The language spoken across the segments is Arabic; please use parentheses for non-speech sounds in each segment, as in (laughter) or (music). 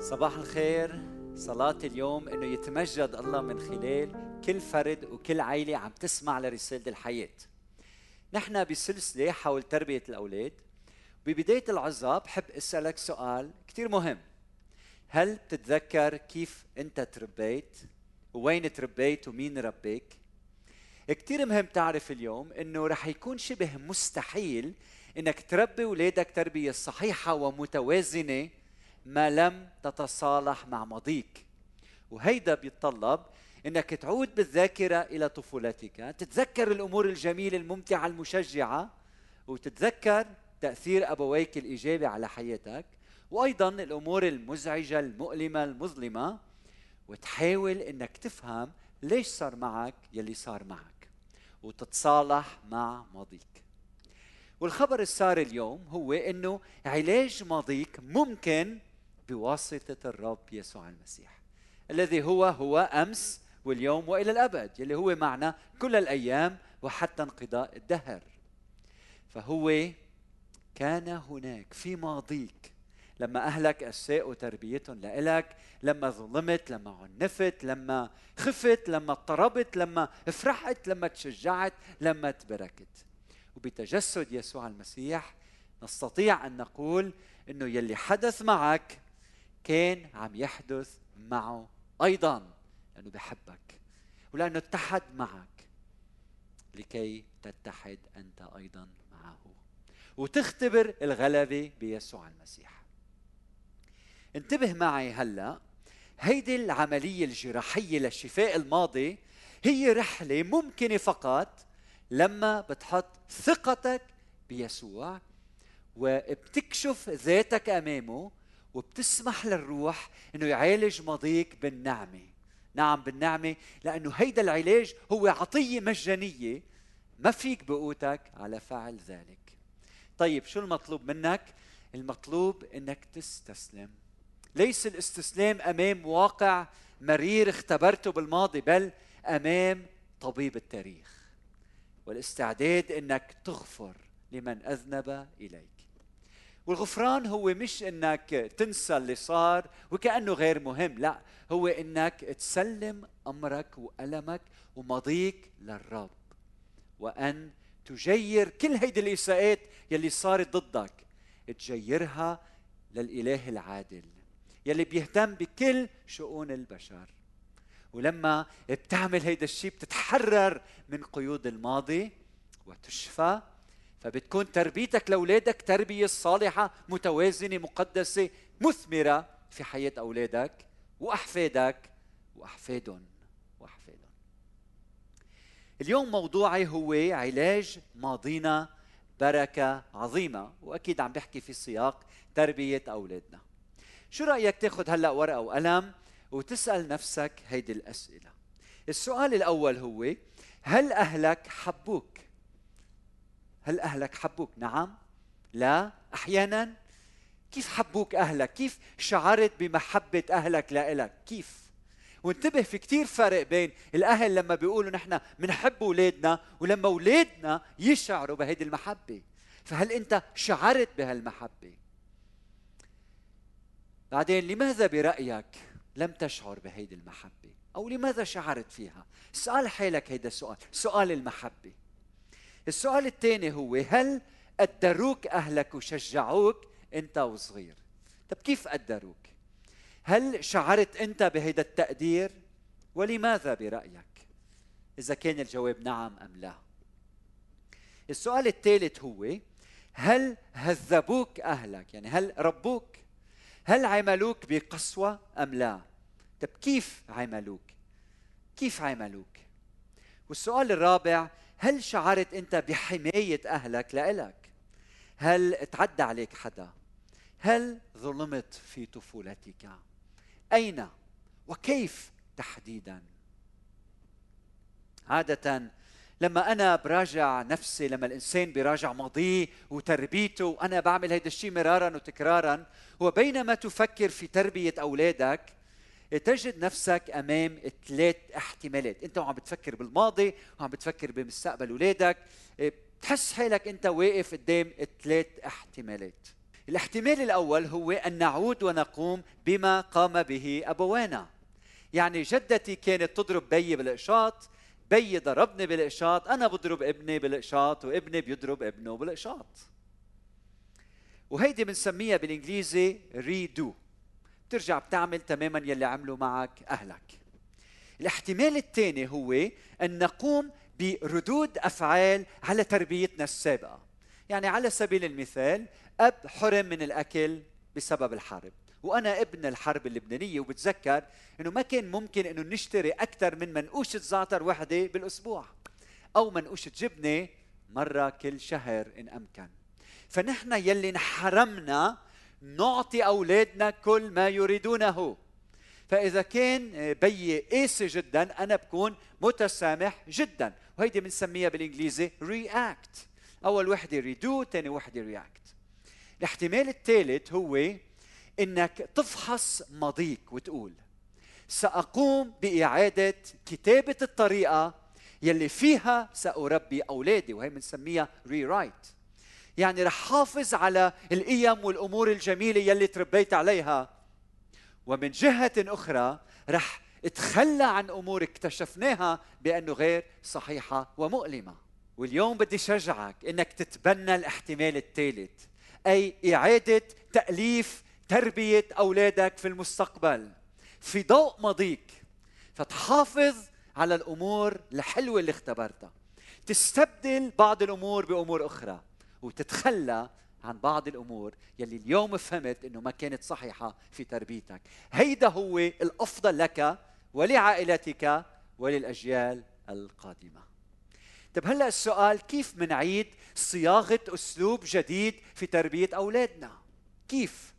صباح الخير صلاة اليوم إنه يتمجد الله من خلال كل فرد وكل عائلة عم تسمع لرسالة الحياة. نحن بسلسلة حول تربية الأولاد. ببداية العظة بحب أسألك سؤال كثير مهم. هل بتتذكر كيف أنت تربيت؟ ووين تربيت ومين ربيك؟ كثير مهم تعرف اليوم إنه رح يكون شبه مستحيل إنك تربي أولادك تربية صحيحة ومتوازنة ما لم تتصالح مع ماضيك. وهيدا بيتطلب إنك تعود بالذاكرة إلى طفولتك. تتذكر الأمور الجميلة الممتعة المشجعة وتتذكر تأثير أبويك الإيجابي على حياتك وأيضا الأمور المزعجة المؤلمة المظلمة وتحاول إنك تفهم ليش صار معك يلي صار معك وتتصالح مع ماضيك. والخبر السار اليوم هو إنه علاج ماضيك ممكن بواسطة الرب يسوع المسيح. الذي هو هو أمس واليوم وإلى الأبد يلي هو معنا كل الأيام وحتى انقضاء الدهر. فهو كان هناك في ماضيك. لما أهلك أساءوا تربيتهم لإلك لما ظلمت لما عنفت لما خفت لما اضطربت لما فرحت لما تشجعت لما تبركت. وبتجسد يسوع المسيح نستطيع أن نقول أنه يلي حدث معك كان عم يحدث معه أيضا لأنه بحبك ولأنه اتحد معك لكي تتحد أنت أيضا معه. وتختبر الغلبة بيسوع المسيح. انتبه معي هلأ هيدي العملية الجراحية للشفاء الماضي هي رحلة ممكنة فقط لما بتحط ثقتك بيسوع وبتكشف ذاتك أمامه وبتسمح للروح إنه يعالج ماضيك بالنعمة. نعم بالنعمة لأنه هيدا العلاج هو عطية مجانية. ما فيك بقوتك على فعل ذلك. طيب شو المطلوب منك؟ المطلوب إنك تستسلم. ليس الاستسلام أمام واقع مرير اختبرته بالماضي بل أمام طبيب التاريخ. والاستعداد إنك تغفر لمن أذنب إليك. والغفران هو مش إنك تنسى اللي صار وكأنه غير مهم لا هو إنك تسلم أمرك وألمك وماضيك للرب. وأن تجير كل هيدي الاساءات يلي صارت ضدك تجيرها للإله العادل يلي بيهتم بكل شؤون البشر. ولما بتعمل هيدا الشيء بتتحرر من قيود الماضي وتشفى فبتكون تربيتك لأولادك تربية صالحة متوازنة مقدسة مثمرة في حياة أولادك وأحفادك وأحفادهم وأحفادهم. اليوم موضوعي هو علاج ماضينا بركة عظيمة وأكيد عم بحكي في سياق تربية أولادنا. شو رأيك تاخذ هلأ ورقة وقلم وتسأل نفسك هيدي الأسئلة؟ السؤال الأول هو هل أهلك حبوك؟ هل أهلك حبوك؟ نعم. لا. أحيانا كيف حبوك أهلك؟ كيف شعرت بمحبة أهلك لإلك؟ كيف؟ وانتبه في كتير فرق بين الأهل لما بيقولوا نحن بنحب أولادنا ولما أولادنا يشعروا بهيدي المحبة. فهل أنت شعرت بهالمحبة؟ بعدين لماذا برأيك لم تشعر بهيدي المحبة؟ أو لماذا شعرت فيها؟ اسأل حالك هيدا السؤال. سؤال المحبة. السؤال الثاني هو هل قدروك أهلك وشجعوك أنت وصغير؟ طب كيف قدروك هل شعرت أنت بهيدا التقدير؟ ولماذا برأيك؟ إذا كان الجواب نعم أم لا. السؤال الثالث هو هل هذبوك أهلك؟ يعني هل ربوك؟ هل عملوك بقسوة أم لا؟ طب كيف عملوك؟ كيف عملوك؟ والسؤال الرابع هل شعرت أنت بحماية أهلك لإلك؟ هل تعدى عليك حدا؟ هل ظلمت في طفولتك؟ أين وكيف تحديدا؟ عادة لما أنا براجع نفسي لما الإنسان بيراجع ماضيه وتربيته وأنا بعمل هذا الشيء مرارا وتكرارا وبينما تفكر في تربية أولادك تجد نفسك أمام ثلاث احتمالات. أنت وعم بتفكر بالماضي وعم بتفكر بمستقبل اولادك بتحس حالك أنت واقف قدام ثلاث احتمالات. الاحتمال الأول هو أن نعود ونقوم بما قام به أبوانا. يعني جدتي كانت تضرب بيي بالإقشاط بيي ضربني بالإقشاط أنا بضرب ابني بالإقشاط وابني بيضرب ابنه بالإقشاط وهيدي بنسميها بالإنجليزي ريدو بترجع بتعمل تماما يلي عملوا معك أهلك. الاحتمال الثاني هو أن نقوم بردود أفعال على تربيتنا السابقة. يعني على سبيل المثال أب حرم من الأكل بسبب الحرب. وأنا ابن الحرب اللبنانية وبتذكر أنه ما كان ممكن أنه نشتري أكثر من منقوشة زعتر وحدة بالأسبوع أو منقوشة جبنة مرة كل شهر إن أمكن. فنحن يلي انحرمنا نعطي أولادنا كل ما يريدونه. فإذا كان بيي قاسي جدا أنا بكون متسامح جدا. وهيدي بنسميها بالإنجليزي react. أول وحدة ريدو ثاني وحدة react الاحتمال الثالث هو إنك تفحص ماضيك وتقول سأقوم بإعادة كتابة الطريقة يلي فيها سأربي أولادي. وهي بنسميها ري رايت يعني رح حافظ على القيم والأمور الجميلة يلي تربيت عليها. ومن جهة أخرى رح اتخلى عن أمور اكتشفناها بأنه غير صحيحة ومؤلمة. واليوم بدي شجعك إنك تتبنى الاحتمال الثالث أي إعادة تأليف تربية أولادك في المستقبل. في ضوء ماضيك فتحافظ على الأمور الحلوة اللي اختبرتها. تستبدل بعض الأمور بأمور أخرى. وتتخلى عن بعض الأمور يلي اليوم فهمت إنه ما كانت صحيحة في تربيتك. هيدا هو الأفضل لك ولعائلتك وللأجيال القادمة. طيب هلأ السؤال كيف منعيد صياغة أسلوب جديد في تربية أولادنا؟ كيف؟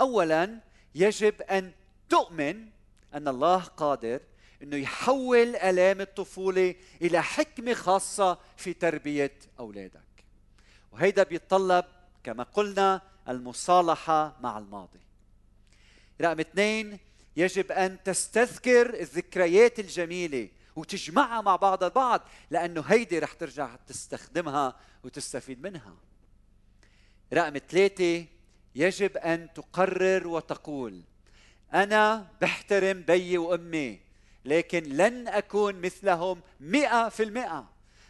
اولا يجب أن تؤمن أن الله قادر إنه يحول آلام الطفولة إلى حكمة خاصة في تربية أولادك. وهيدا بيتطلب كما قلنا المصالحة مع الماضي. رقم اثنين يجب أن تستذكر الذكريات الجميلة وتجمعها مع بعض البعض لأنه هيدي رح ترجع تستخدمها وتستفيد منها. رقم ثلاثة يجب أن تقرر وتقول أنا بحترم بيي وأمي لكن لن أكون مثلهم مئة في المئة.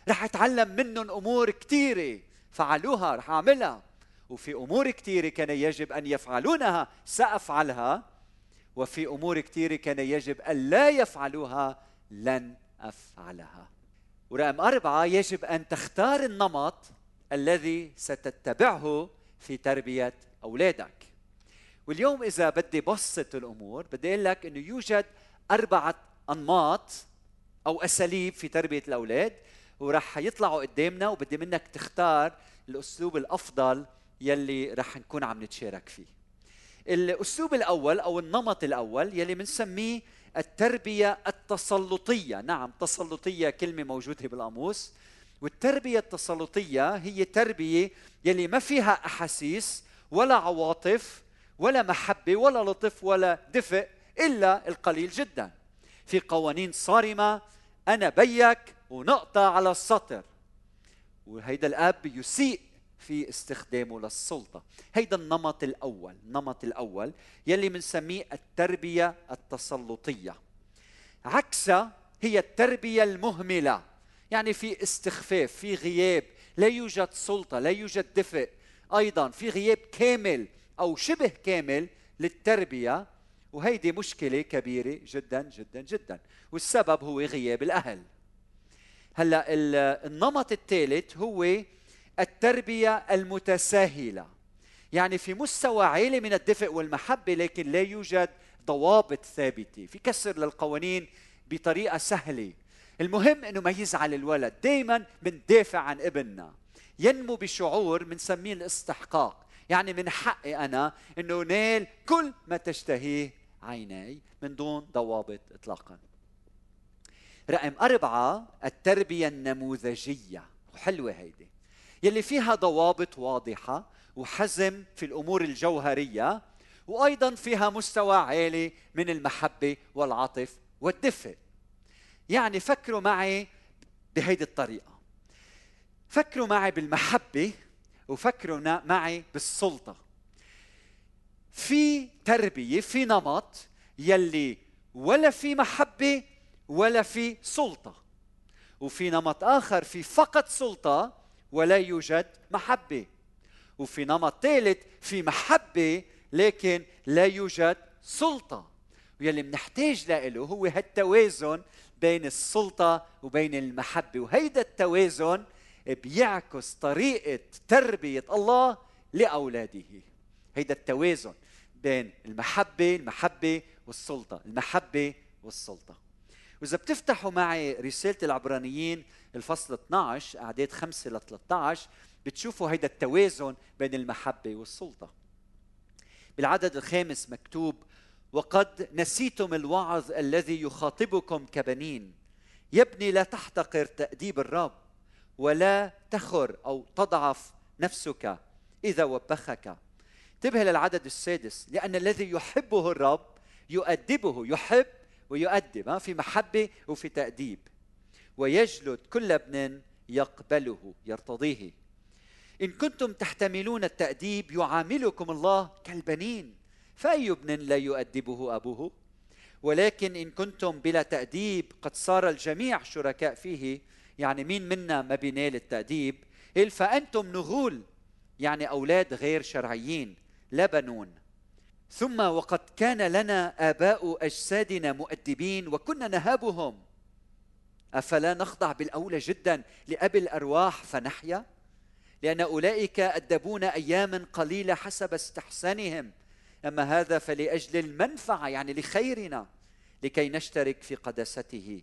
رح أتعلم منهم أمور كثيره فعلوها رح أعملها. وفي أمور كثيره كان يجب أن يفعلونها سأفعلها. وفي أمور كثيره كان يجب أن لا يفعلوها لن أفعلها. ورقم أربعة يجب أن تختار النمط الذي ستتبعه في تربية أولادك. واليوم إذا بدي بسط الأمور بدي أقول لك إنه يوجد أربعة أنماط أو أساليب في تربية الأولاد وراح يطلعوا قدامنا وبدي منك تختار الأسلوب الأفضل يلي رح نكون عم نتشارك فيه. الأسلوب الأول أو النمط الأول يلي بنسميه التربية التسلطية. نعم تسلطية كلمة موجودة بالقاموس. والتربية التسلطية هي تربية يلي ما فيها أحاسيس ولا عواطف ولا محبة ولا لطف ولا دفء إلا القليل جدا. في قوانين صارمة أنا بيك ونقطة على السطر. وهيدا الآب يسيء في استخدامه للسلطة. هيدا النمط الأول النمط الأول يلي بنسميه التربية التسلطية. عكسها هي التربية المهملة. يعني في استخفاف في غياب لا يوجد سلطة لا يوجد دفء. أيضا في غياب كامل أو شبه كامل للتربية وهيدي مشكلة كبيرة جدا جدا جدا. والسبب هو غياب الأهل. هلأ النمط الثالث هو التربية المتساهلة. يعني في مستوى عالي من الدفء والمحبة لكن لا يوجد ضوابط ثابتة. في كسر للقوانين بطريقة سهلة. المهم إنه ما يزعل الولد. دائما بندافع عن ابننا. ينمو بشعور بنسميه الاستحقاق. يعني من حقي أنا إنه نال كل ما تشتهيه عيناي من دون ضوابط اطلاقا. رقم أربعة التربية النموذجية. وحلوة هيدي. يلي فيها ضوابط واضحة وحزم في الأمور الجوهرية وأيضا فيها مستوى عالي من المحبة والعطف والدفء. يعني فكروا معي بهيدي الطريقة. فكروا معي بالمحبة وفكروا معي بالسلطة. في تربية في نمط يلي ولا في محبة ولا في سلطة. وفي نمط آخر في فقط سلطة ولا يوجد محبة. وفي نمط ثالث في محبة لكن لا يوجد سلطة. ويلي بنحتاج له هو هالتوازن بين السلطة وبين المحبة. وهيدا التوازن بيعكس طريقة تربية الله لأولاده. هيدا التوازن. بين المحبة المحبة والسلطة المحبة والسلطة. وإذا بتفتحوا معي رسالة العبرانيين الفصل 12 أعداد 5 ل 13 بتشوفوا هيدا التوازن بين المحبة والسلطة. بالعدد الخامس مكتوب وقد نسيتم الوعظ الذي يخاطبكم كبنين. يا ابني لا تحتقر تأديب الرب ولا تخر أو تضعف نفسك إذا وبخك. انتبه للعدد السادس لأن الذي يحبه الرب يؤدبه يحب ويؤدب في محبة وفي تأديب. ويجلد كل ابن يقبله يرتضيه. إن كنتم تحتملون التأديب يعاملكم الله كالبنين. فأي ابن لا يؤدبه أبوه؟ ولكن إن كنتم بلا تأديب قد صار الجميع شركاء فيه. يعني مين منا ما بينال التأديب؟ فأنتم نغول يعني أولاد غير شرعيين. لا بنون ثم وقد كان لنا آباء أجسادنا مؤدبين وكنا نهابهم. أفلا نخضع بالأولى جدا لأبي الأرواح فنحيا؟ لأن أولئك أدبونا أياما قليلة حسب استحسانهم. أما هذا فلأجل المنفعة يعني لخيرنا لكي نشترك في قداسته.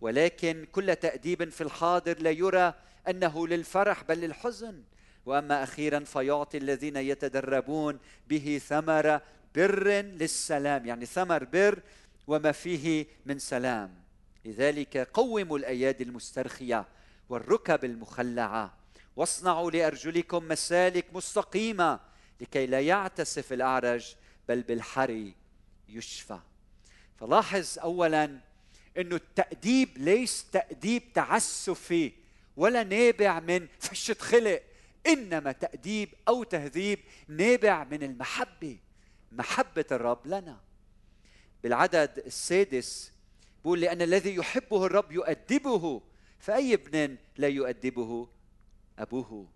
ولكن كل تأديب في الحاضر لا يرى أنه للفرح بل للحزن. وأما أخيرا فيعطي الذين يتدربون به ثمر بر للسلام يعني ثمر بر وما فيه من سلام. لذلك قوموا الأيادي المسترخية والركب المخلعة واصنعوا لأرجلكم مسالك مستقيمة لكي لا يعتسف الأعرج بل بالحري يشفى. فلاحظ اولا انه التأديب ليس تأديب تعسفي ولا نابع من فشة خلق. إنما تأديب أو تهذيب نابع من المحبة محبة الرب لنا. بالعدد السادس بقول لأن الذي يحبه الرب يؤدبه فأي ابن لا يؤدبه أبوه؟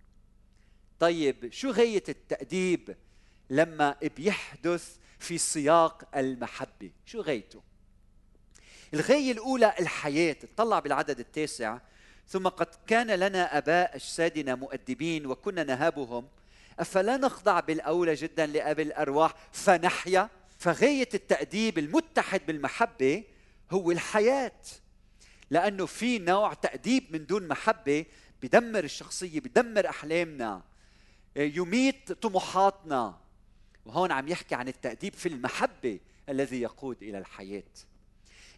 طيب شو غاية التأديب لما بيحدث في سياق المحبة؟ شو غايته؟ الغاية الأولى الحياة اطلع بالعدد التاسع ثم قد كان لنا أباء أجسادنا مؤدبين وكنا نهابهم أفلا نخضع بالأولى جدا لأبي الأرواح فنحيا؟ فغايه التأديب المتحد بالمحبة هو الحياة لأنه في نوع تأديب من دون محبة بدمر الشخصية بدمر أحلامنا. يميت طموحاتنا. وهون عم يحكي عن التأديب في المحبة الذي يقود إلى الحياة.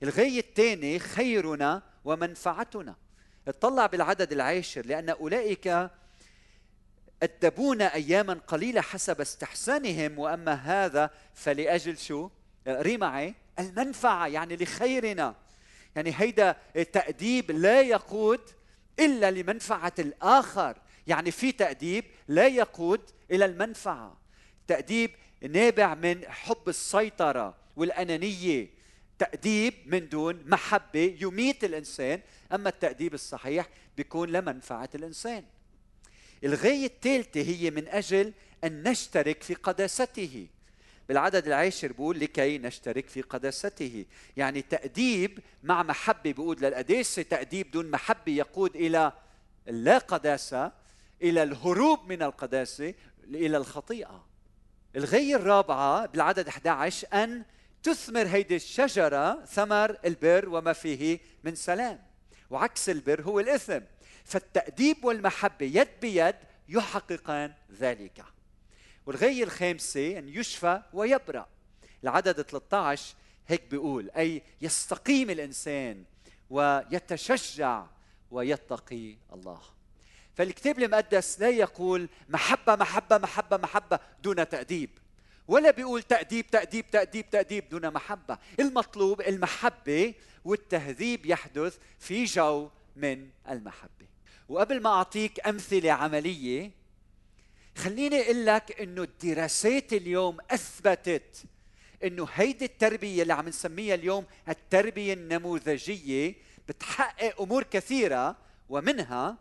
الغايه الثانية خيرنا ومنفعتنا. اطلع بالعدد العاشر لأن أولئك أدبونا أياما قليلة حسب استحسانهم وأما هذا فلأجل شو؟ قري معي. المنفعة يعني لخيرنا. يعني هيدا التأديب لا يقود إلا لمنفعة الآخر. يعني في تأديب لا يقود إلى المنفعة. تأديب نابع من حب السيطرة والأنانية. تأديب من دون محبة يميت الإنسان أما التأديب الصحيح بيكون لمنفعة الإنسان. الغاية الثالثة هي من أجل أن نشترك في قداسته. بالعدد العاشر بيقول لكي نشترك في قداسته. يعني تأديب مع محبة بيقود للقداسة تأديب دون محبة يقود إلى اللا قداسة إلى الهروب من القداسة إلى الخطيئة. الغاية الرابعة بالعدد 11 أن تثمر هيدي الشجرة ثمر البر وما فيه من سلام. وعكس البر هو الإثم. فالتأديب والمحبة يد بيد يحققان ذلك. والغاية الخامسة أن يشفى ويبرأ. العدد 13 هيك بيقول أي يستقيم الإنسان ويتشجع ويتقي الله. فالكتاب المقدس لا يقول محبة محبة محبة محبة دون تأديب. ولا بيقول تأديب تأديب تأديب تأديب دون محبة. المطلوب المحبة والتهذيب يحدث في جو من المحبة. وقبل ما أعطيك أمثلة عملية خليني أقول لك إنه الدراسات اليوم أثبتت إنه هيدي التربية اللي عم نسميها اليوم التربية النموذجية بتحقق أمور كثيرة ومنها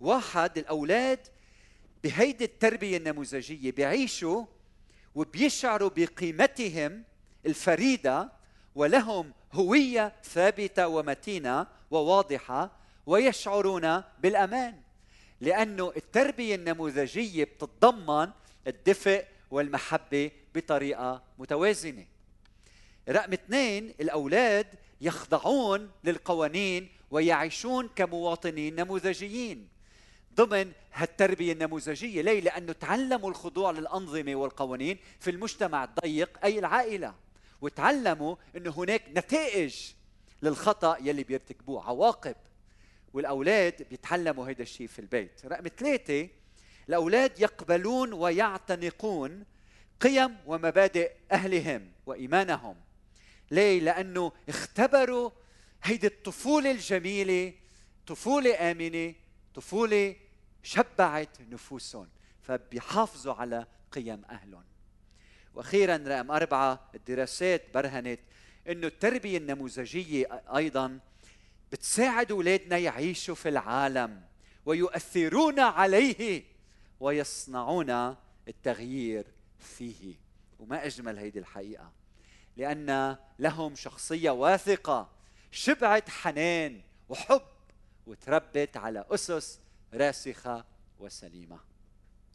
واحد الأولاد بهيدي التربية النموذجية بيعيشوا وبيشعروا بقيمتهم الفريدة ولهم هوية ثابتة ومتينة وواضحة ويشعرون بالأمان لأنه التربية النموذجية بتتضمن الدفء والمحبة بطريقة متوازنة. رقم اثنين الأولاد يخضعون للقوانين ويعيشون كمواطنين نموذجيين. ضمن هالتربية النموذجية. ليه؟ لأنه تعلموا الخضوع للأنظمة والقوانين في المجتمع الضيق أي العائلة وتعلموا أنه هناك نتائج للخطأ يلي بيرتكبوه. عواقب. والأولاد بيتعلموا هذا الشيء في البيت. رقم ثلاثة الأولاد يقبلون ويعتنقون قيم ومبادئ أهلهم وإيمانهم. ليه؟ لأنه اختبروا هيدي الطفولة الجميلة طفولة آمنة طفولة شبعت نفوسهم فبيحافظوا على قيم أهلهم. وأخيرا رقم أربعة الدراسات برهنت أنه التربية النموذجية أيضا بتساعد أولادنا يعيشوا في العالم ويؤثرون عليه ويصنعون التغيير فيه. وما أجمل هيدي الحقيقة لأن لهم شخصية واثقة شبعت حنان وحب وتربت على أسس راسخة وسليمة.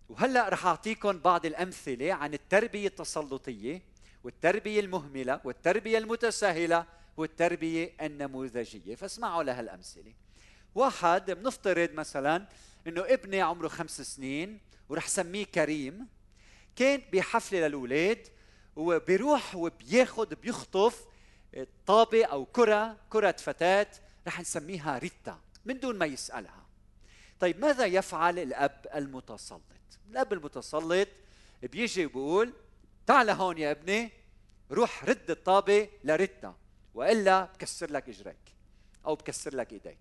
وهلأ رح اعطيكم بعض الأمثلة عن التربية التسلطية والتربية المهملة والتربية المتساهلة والتربية النموذجية. فاسمعوا لهالأمثلة. واحد بنفترض مثلا إنه ابني عمره خمس سنين ورح سميه كريم. كان بحفلة للأولاد وبيروح وبياخذ بيخطف طابة أو كرة كرة فتاة رح نسميها ريتا. من دون ما يسألها. طيب ماذا يفعل الأب المتسلط؟ الأب المتسلط بيجي وبيقول تعال هون يا ابني روح رد الطابة لريتا وإلا بكسر لك إجريك أو بكسر لك إيديك.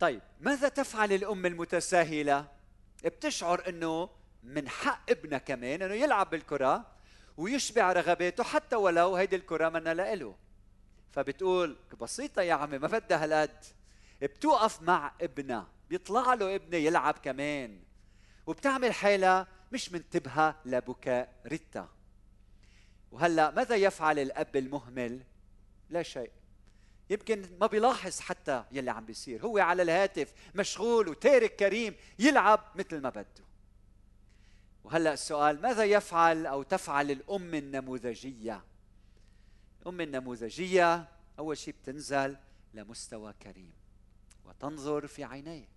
طيب ماذا تفعل الأم المتساهلة؟ بتشعر إنه من حق ابنها كمان إنه يلعب بالكرة ويشبع رغباته حتى ولو هيدي الكرة منا لإله. فبتقول بسيطة يا عمي ما بدها هالقد. بتوقف مع ابنها بيطلع له ابنه يلعب كمان. وبتعمل حالها مش منتبهة لبكاء ريتا. وهلأ ماذا يفعل الأب المهمل؟ لا شيء. يمكن ما بيلاحظ حتى يلي عم بيصير. هو على الهاتف مشغول وتارك كريم يلعب مثل ما بده. وهلأ السؤال ماذا يفعل أو تفعل الأم النموذجية؟ الأم النموذجية أول شيء بتنزل لمستوى كريم. وتنظر في عينيه.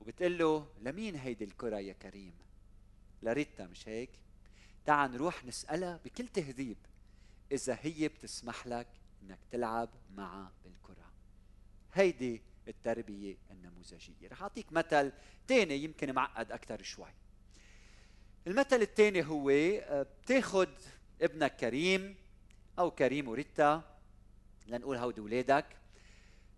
وبتقول له لمين هيدي الكرة يا كريم؟ لريتا مش هيك؟ تعال نروح نسألها بكل تهذيب إذا هي بتسمح لك إنك تلعب معها بالكرة. هيدي التربية النموذجية. رح أعطيك مثل ثاني يمكن معقد أكثر شوي. المثل الثاني هو آه، بتاخذ ابنك كريم أو كريم وريتا لنقول هودي اولادك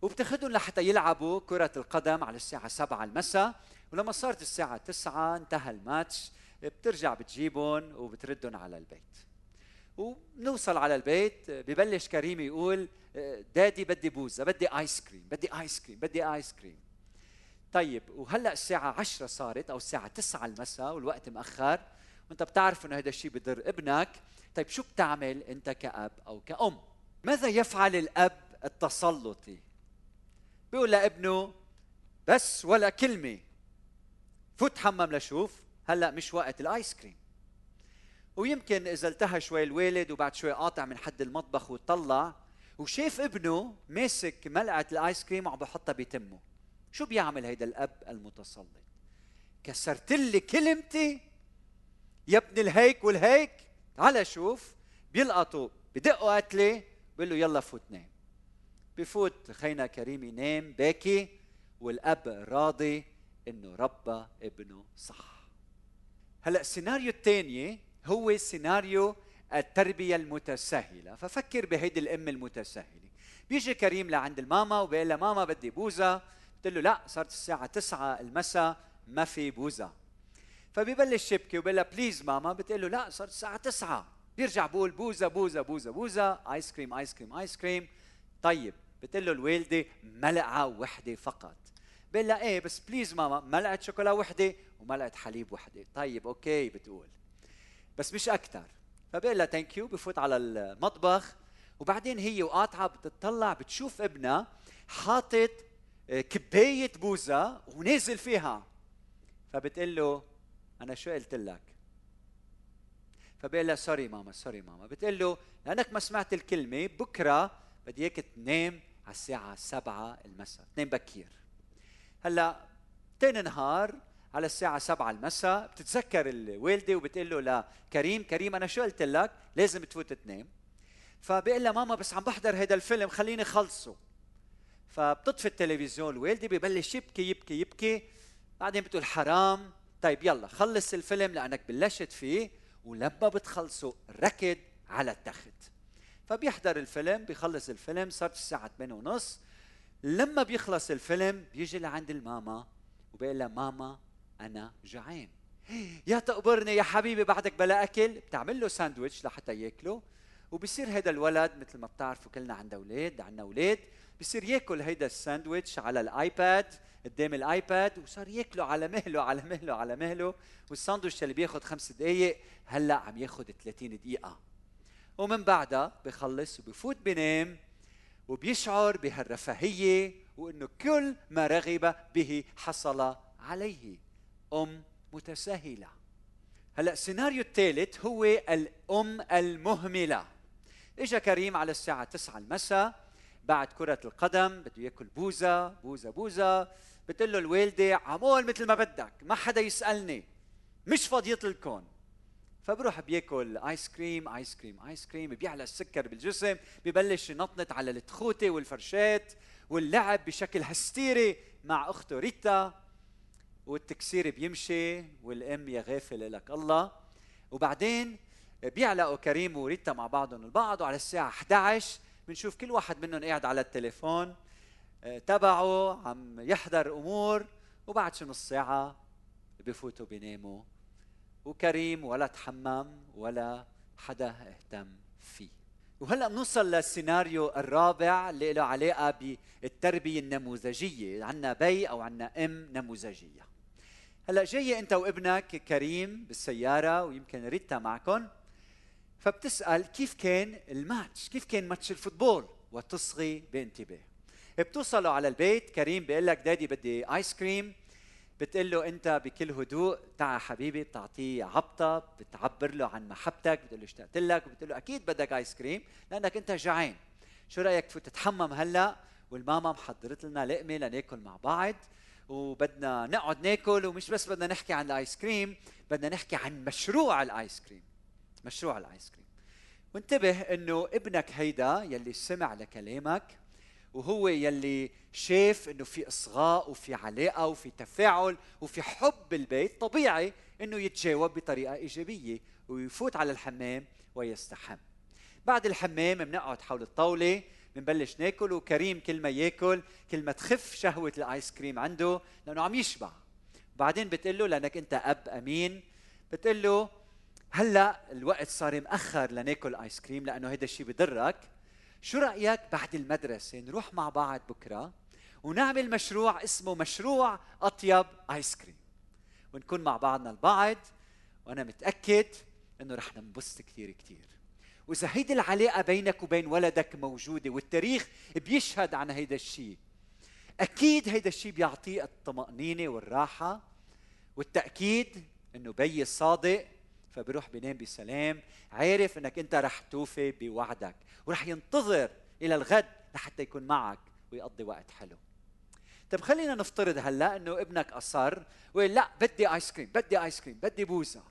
وبتاخذهم لحتى يلعبوا كرة القدم على الساعة 7 المساء ولما صارت الساعة 9 انتهى الماتش بترجع بتجيبهم وبتردهم على البيت. وبنوصل على البيت ببلش كريم يقول daddy بدي بوزة بدي ice cream بدي ice cream بدي ice cream طيب وهلأ الساعة 10 صارت أو الساعة 9 المساء والوقت مأخر. وأنت بتعرف إنه هذا الشيء بضر ابنك. طيب شو بتعمل أنت كأب أو كأم؟ ماذا يفعل الأب التسلطي؟ بيقول لابنه بس ولا كلمة. فوت حمم لشوف هلأ مش وقت الآيس كريم. ويمكن اذا التهى شوي الوالد وبعد شوي قاطع من حد المطبخ وطلع وشاف ابنه ماسك ملعقه ال ice cream وعم بحطها بتمه. شو بيعمل هيدا الأب المتسلط؟ كسرت لي كلمتي يا ابن الهيك والهيك. على شوف بيلقطوا بدقوا قتلة بيقول له يلا فوت نام بفوت خينا كريم ينام باكي والأب راضي إنه ربى ابنه صح. هلأ السيناريو الثاني هو سيناريو التربية المتساهلة. ففكر بهيدي الأم المتساهلة. بيجي كريم لعند الماما وبيقول لها ماما بدي بوزة. قلت له لا صارت الساعة تسعة المساء ما في بوزة. فبيبلش يبكي وبقول لها please ماما. بتقول له لا صار الساعة 9 بيرجع بقول بوزة بوزة بوزة بوزة ice cream ice cream ice cream طيب بتقول له الوالدة ملعقه وحدة فقط. بقول لها إيه بس please ماما ملعقه شوكولا وحدة وملعقه حليب وحدة. طيب okay بتقول. بس مش أكثر فبقول لها thank you بفوت على المطبخ. وبعدين هي وقاطعة بتطلع بتشوف ابنها حاطط آه، كباية بوزة ونازل فيها. فبتقول له أنا شو قلت لك؟ فبقول لها sorry ماما sorry ماما. بتقول له لأنك ما سمعت الكلمة بكرة بدي إياك تنام على الساعة 7 المساء. تنام بكير. هلأ تاني نهار على الساعة 7 المساء بتتذكر الوالدة وبتقول له لكريم كريم أنا شو قلت لك؟ لازم تفوت تنام. فبقول لها ماما بس عم بحضر هذا الفيلم خليني خلصه. فبتطفي التلفزيون الوالدة ببلش يبكي يبكي يبكي. بعدين بتقول حرام. طيب يلا خلص الفيلم لأنك بلشت فيه ولما بتخلصه ركض على التخت. فبيحضر الفيلم بيخلص الفيلم صارت الساعة 8 ونص. لما بيخلص الفيلم بيجي لعند الماما وبيقول لها ماما أنا جعان. (gasps) يا تقبرني يا حبيبي بعدك بلا أكل. بتعمل له ساندويتش لحتى ياكله. وبصير هذا الولد مثل ما بتعرفوا كلنا عندنا أولاد عندنا أولاد. بصير ياكل هيدا الساندويتش على الآيباد قدام الآيباد وصار ياكله على مهله على مهله على مهله. والساندويتش اللي بياخذ خمس دقائق هلأ عم ياخذ 30 دقيقة. ومن بعدها بخلص وبفوت بنام وبيشعر بهالرفاهية وإنه كل ما رغب به حصل عليه. أم متساهلة. هلأ السيناريو الثالث هو الأم المهملة. إجا كريم على الساعة 9 المساء بعد كرة القدم بده ياكل بوزة بوزة بوزة بتقول له الوالدة عمول مثل ما بدك ما حدا يسألني مش فاضية لكم فبروح بياكل ice cream ice cream ice cream بيعلى السكر بالجسم ببلش ينطنط على التخوتة والفرشات واللعب بشكل هستيري مع أخته ريتا. والتكسير بيمشي والأم يا غافل لك الله. وبعدين بيعلقوا كريم وريتا مع بعضهم البعض وعلى الساعة 11 بنشوف كل واحد منهم قاعد على التليفون آه، تبعه عم يحضر أمور وبعد شي نص ساعة بفوتوا بيناموا. وكريم ولا تحمم ولا حدا اهتم فيه. وهلأ بنوصل للسيناريو الرابع اللي له علاقة بالتربية النموذجية. عندنا بيّ أو عندنا أم نموذجية. هلأ جاي أنت وابنك كريم بالسيارة ويمكن ريتا معكم فبتسأل كيف كان الماتش؟ كيف كان match ال football؟ وتصغي بانتباه. بتوصلوا على البيت كريم بيقول لك daddy بدي آيس كريم بتقول له أنت بكل هدوء تعا حبيبي بتعطيه عبطة بتعبر له عن محبتك بتقول له اشتقت لك بتقول له أكيد بدك آيس كريم لأنك أنت جعان. شو رأيك تفوت تتحمم هلا؟ والماما محضرت لنا لقمة لناكل مع بعض وبدنا نقعد ناكل ومش بس بدنا نحكي عن الآيس كريم بدنا نحكي عن مشروع الآيس كريم. مشروع الآيس كريم. وانتبه إنه ابنك هيدا يلي سمع لكلامك وهو يلي شاف إنه في إصغاء وفي علاقة وفي تفاعل وفي حب بالبيت طبيعي إنه يتجاوب بطريقة إيجابية ويفوت على الحمام ويستحم. بعد الحمام بنقعد حول الطاولة بنبلش ناكل وكريم كل ما ياكل كل ما تخف شهوة الآيس كريم عنده لأنه عم يشبع. بعدين بتقول له لأنك أنت أب أمين بتقول له هلأ الوقت صار مأخر لناكل آيس كريم لأنه هيدا الشيء بضرك شو رأيك بعد المدرسة نروح مع بعض بكرة ونعمل مشروع اسمه مشروع أطيب آيس كريم؟ ونكون مع بعضنا البعض وأنا متأكد إنه رح ننبسط كثير كثير وإذا هيدي العلاقة بينك وبين ولدك موجودة والتاريخ بيشهد عن هيدا الشيء أكيد هيدا الشيء بيعطيه الطمأنينة والراحة والتأكيد إنه بي الصادق فبروح بينام بسلام عارف إنك أنت رح توفي بوعدك ورح ينتظر إلى الغد لحتى يكون معك ويقضي وقت حلو. طيب خلينا نفترض هلأ إنه ابنك أصر وقال لا بدي ايس كريم بدي ايس كريم بدي بوزه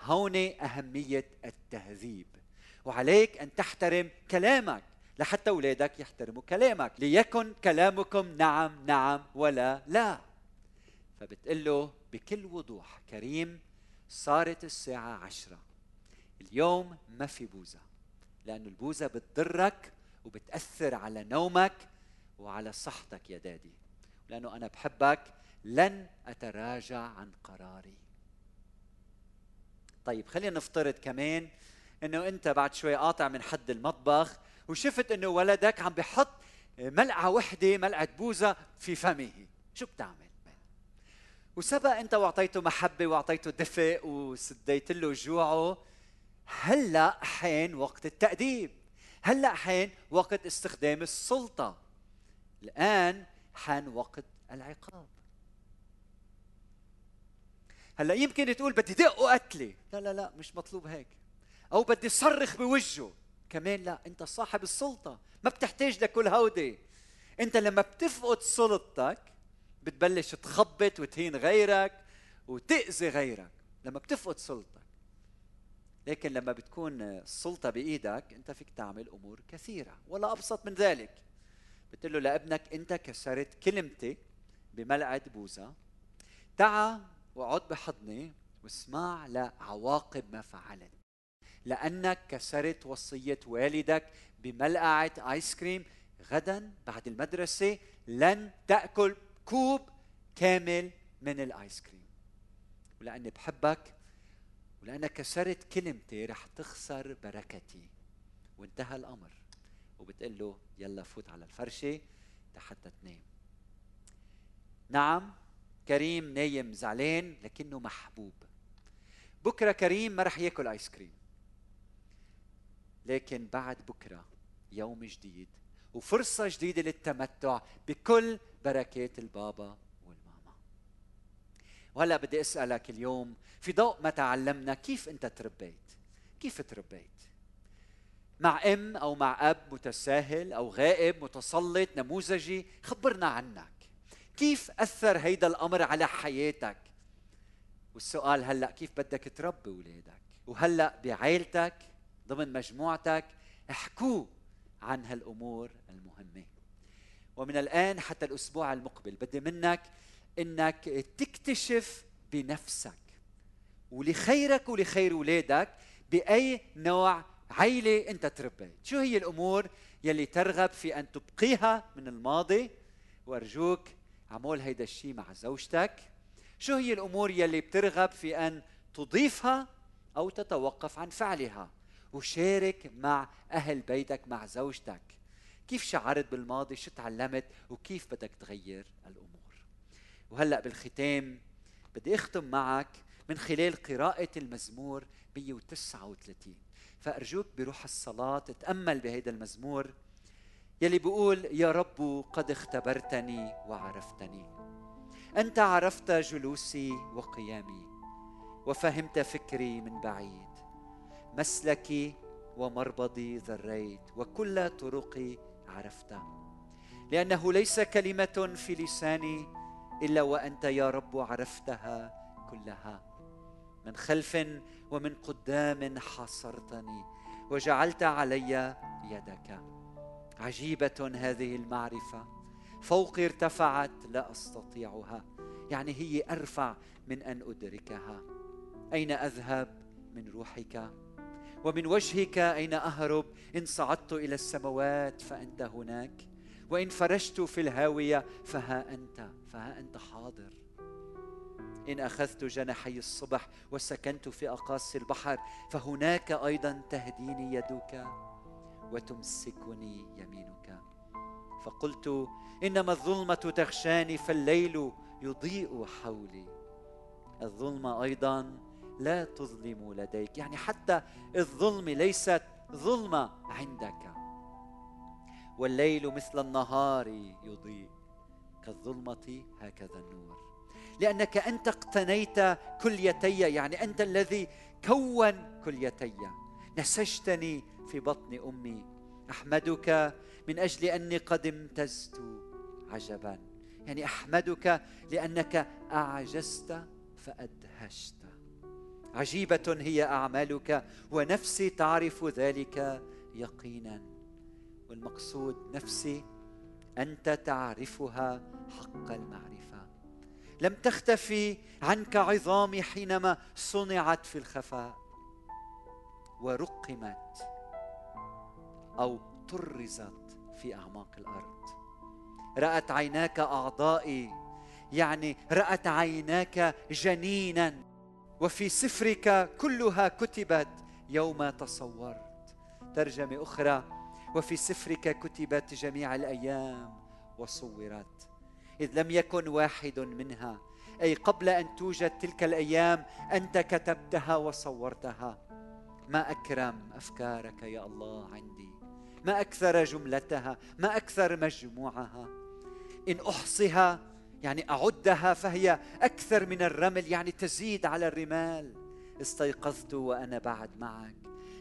هون أهمية التهذيب وعليك أن تحترم كلامك لحتى أولادك يحترموا كلامك ليكن كلامكم نعم نعم ولا لا. فبتقول له بكل وضوح كريم صارت الساعة عشرة اليوم ما في بوزة لأنه البوزة بتضرك وبتأثر على نومك وعلى صحتك يا دادي.، لأنه أنا بحبك لن أتراجع عن قراري. طيب خلينا نفترض كمان إنه أنت بعد شوي قاطع من حد المطبخ وشفت إنه ولدك عم بحط ملعقة وحدة ملعقة بوزة في فمه شو بتعمل وسبق انت واعطيته محبة واعطيته دفء وسديت له جوعه هلأ حين وقت التأديب هلأ حين وقت استخدام السلطة الآن حان وقت العقاب. هلأ يمكن تقول بدي دق وقتلي لا لا لا مش مطلوب هيك. أو بدي صرخ بوجهه كمان لا أنت صاحب السلطة ما بتحتاج لكل هودي. أنت لما بتفقد سلطتك بتبلش تخبط وتهين غيرك وتأذي غيرك لما بتفقد سلطتك لكن لما بتكون السلطة بإيدك أنت فيك تعمل أمور كثيرة. ولا أبسط من ذلك. بتقول له لابنك أنت كسرت كلمتي بملعقة بوزة تعا واقعد بحضني واسمع لعواقب ما فعلت. لأنك كسرت وصية والدك بملعقة آيس كريم غدا بعد المدرسة لن تأكل كوب كامل من الآيس كريم. ولأني بحبك ولأنك كسرت كلمتي رح تخسر بركتي. وانتهى الأمر. وبتقول له يلا فوت على الفرشة لحتى تنام. نعم كريم نايم زعلان لكنه محبوب. بكرة كريم ما رح ياكل ايس كريم. لكن بعد بكرة يوم جديد وفرصة جديدة للتمتع بكل بركات البابا والماما. وهلا بدي أسألك اليوم في ضوء ما تعلمنا كيف أنت تربيت؟ كيف تربيت؟ مع أم أو مع أب متساهل أو غائب متسلط نموذجي خبرنا عنك. كيف أثر هيدا الأمر على حياتك؟ والسؤال هلا كيف بدك تربي أولادك؟ وهلا بعائلتك ضمن مجموعتك احكوا عن هالأمور المهمة. ومن الآن حتى الأسبوع المقبل. بدي منك إنك تكتشف بنفسك ولخيرك ولخير اولادك بأي نوع عيلة أنت تربيت شو هي الأمور يلي ترغب في أن تبقيها من الماضي؟ وأرجوك عمول هيدا الشيء مع زوجتك. شو هي الأمور يلي بترغب في أن تضيفها أو تتوقف عن فعلها؟ وشارك مع أهل بيتك مع زوجتك. كيف شعرت بالماضي؟ شو تعلمت؟ وكيف بدك تغير الأمور؟ وهلأ بالختام بدي أختم معك من خلال قراءة المزمور 139 فأرجوك بروح الصلاة تتأمل بهذا المزمور يلي بيقول يا رب قد اختبرتني وعرفتني. أنت عرفت جلوسي وقيامي وفهمت فكري من بعيد. مسلكي ومربضي ذريت وكل طرقي عرفت لأنه ليس كلمة في لساني إلا وأنت يا رب عرفتها كلها. من خلف ومن قدام حاصرتني وجعلت علي يدك. عجيبة هذه المعرفة. فوقي ارتفعت لا أستطيعها. يعني هي أرفع من أن أدركها. أين أذهب من روحك؟ ومن وجهك أين أهرب؟ إن صعدت إلى السماوات فأنت هناك. وإن فرشت في الهاوية فها أنت فها أنت حاضر. إن أخذت جناحي الصبح وسكنت في أقاصي البحر فهناك أيضا تهديني يدك وتمسكني يمينك. فقلت إنما الظلمة تغشاني فالليل يضيء حولي. الظلمه أيضا لا تظلم لديك. يعني حتى الظلم ليست ظلمة عندك. والليل مثل النهار يضيء. كالظلمة هكذا النور. لأنك أنت اقتنيت كليتي يعني أنت الذي كون كليتي. نسجتني في بطن أمي. أحمدك من أجل أني قد امتزت عجبا. يعني أحمدك لأنك أعجزت فأدهشت. عجيبة هي أعمالك ونفسي تعرف ذلك يقينا. والمقصود نفسي أنت تعرفها حق المعرفة. لم تختفي عنك عظامي حينما صنعت في الخفاء ورقمت أو طرزت في أعماق الأرض. رأت عيناك أعضائي يعني رأت عيناك جنينا. وفي سفرك كلها كتبت يوم تصورت. ترجمة أخرى وفي سفرك كتبت جميع الأيام وصورت. إذ لم يكن واحد منها أي قبل أن توجد تلك الأيام أنت كتبتها وصورتها. ما أكرم أفكارك يا الله عندي. ما أكثر جملتها ما أكثر مجموعها. إن أحصها يعني أعدها فهي أكثر من الرمل يعني تزيد على الرمال. استيقظت وأنا بعد معك.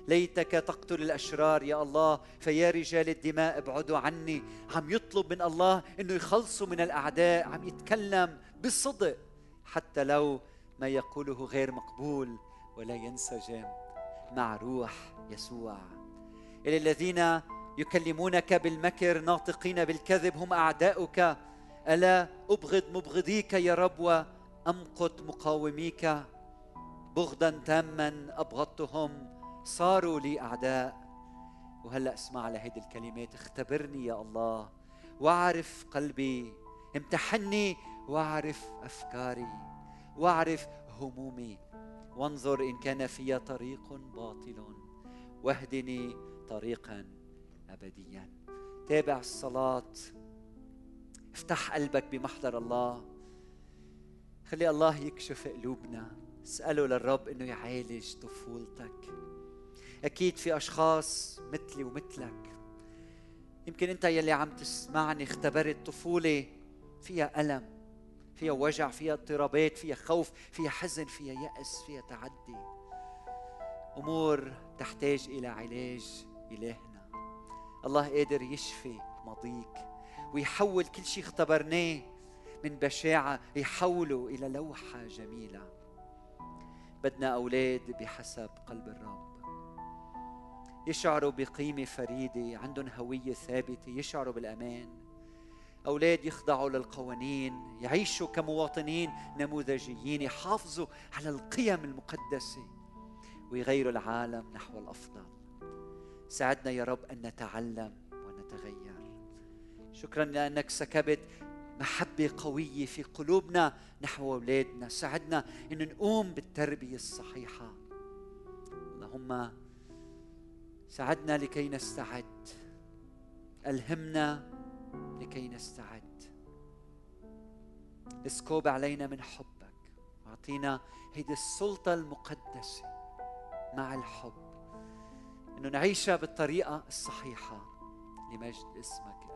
ليتك تقتل الأشرار يا الله فيا رجال الدماء ابعدوا عني. عم يطلب من الله أنه يخلصوا من الأعداء عم يتكلم بصدق حتى لو ما يقوله غير مقبول ولا ينسجم مع روح يسوع. إلى الذين يكلمونك بالمكر ناطقين بالكذب هم أعداؤك. ألا أبغض مبغضيك يا رب وأمقت مقاوميك. بغضا تاما أبغضتهم صاروا لي أعداء. وهلأ اسمع لهيدي الكلمات اختبرني يا الله واعرف قلبي امتحني واعرف أفكاري واعرف همومي. وانظر إن كان في طريق باطل واهدني طريقا أبديا. تابع الصلاة. افتح قلبك بمحضر الله. خلي الله يكشف قلوبنا. اسأله للرب إنه يعالج طفولتك. أكيد في أشخاص مثلي ومثلك. يمكن أنت يلي عم تسمعني اختبرت طفولة فيها ألم فيها وجع فيها اضطرابات فيها خوف فيها حزن فيها يأس فيها تعدي. أمور تحتاج إلى علاج إلهنا. الله قادر يشفي ماضيك. ويحول كل شيء اختبرناه من بشاعة يحوله إلى لوحة جميلة. بدنا أولاد بحسب قلب الرب. يشعروا بقيمة فريدة عندهم هوية ثابتة يشعروا بالأمان. أولاد يخضعوا للقوانين يعيشوا كمواطنين نموذجيين يحافظوا على القيم المقدسة ويغيروا العالم نحو الأفضل. ساعدنا يا رب أن نتعلم ونتغير. شكرا لأنك سكبت. محبة قوية في قلوبنا نحو أولادنا ساعدنا أن نقوم بالتربية الصحيحة. اللهم ساعدنا لكي نستعد. ألهمنا لكي نستعد. اسكوب علينا من حبك. واعطينا هيدي السلطة المقدسة مع الحب. انه نعيشها بالطريقة الصحيحة لمجد اسمك.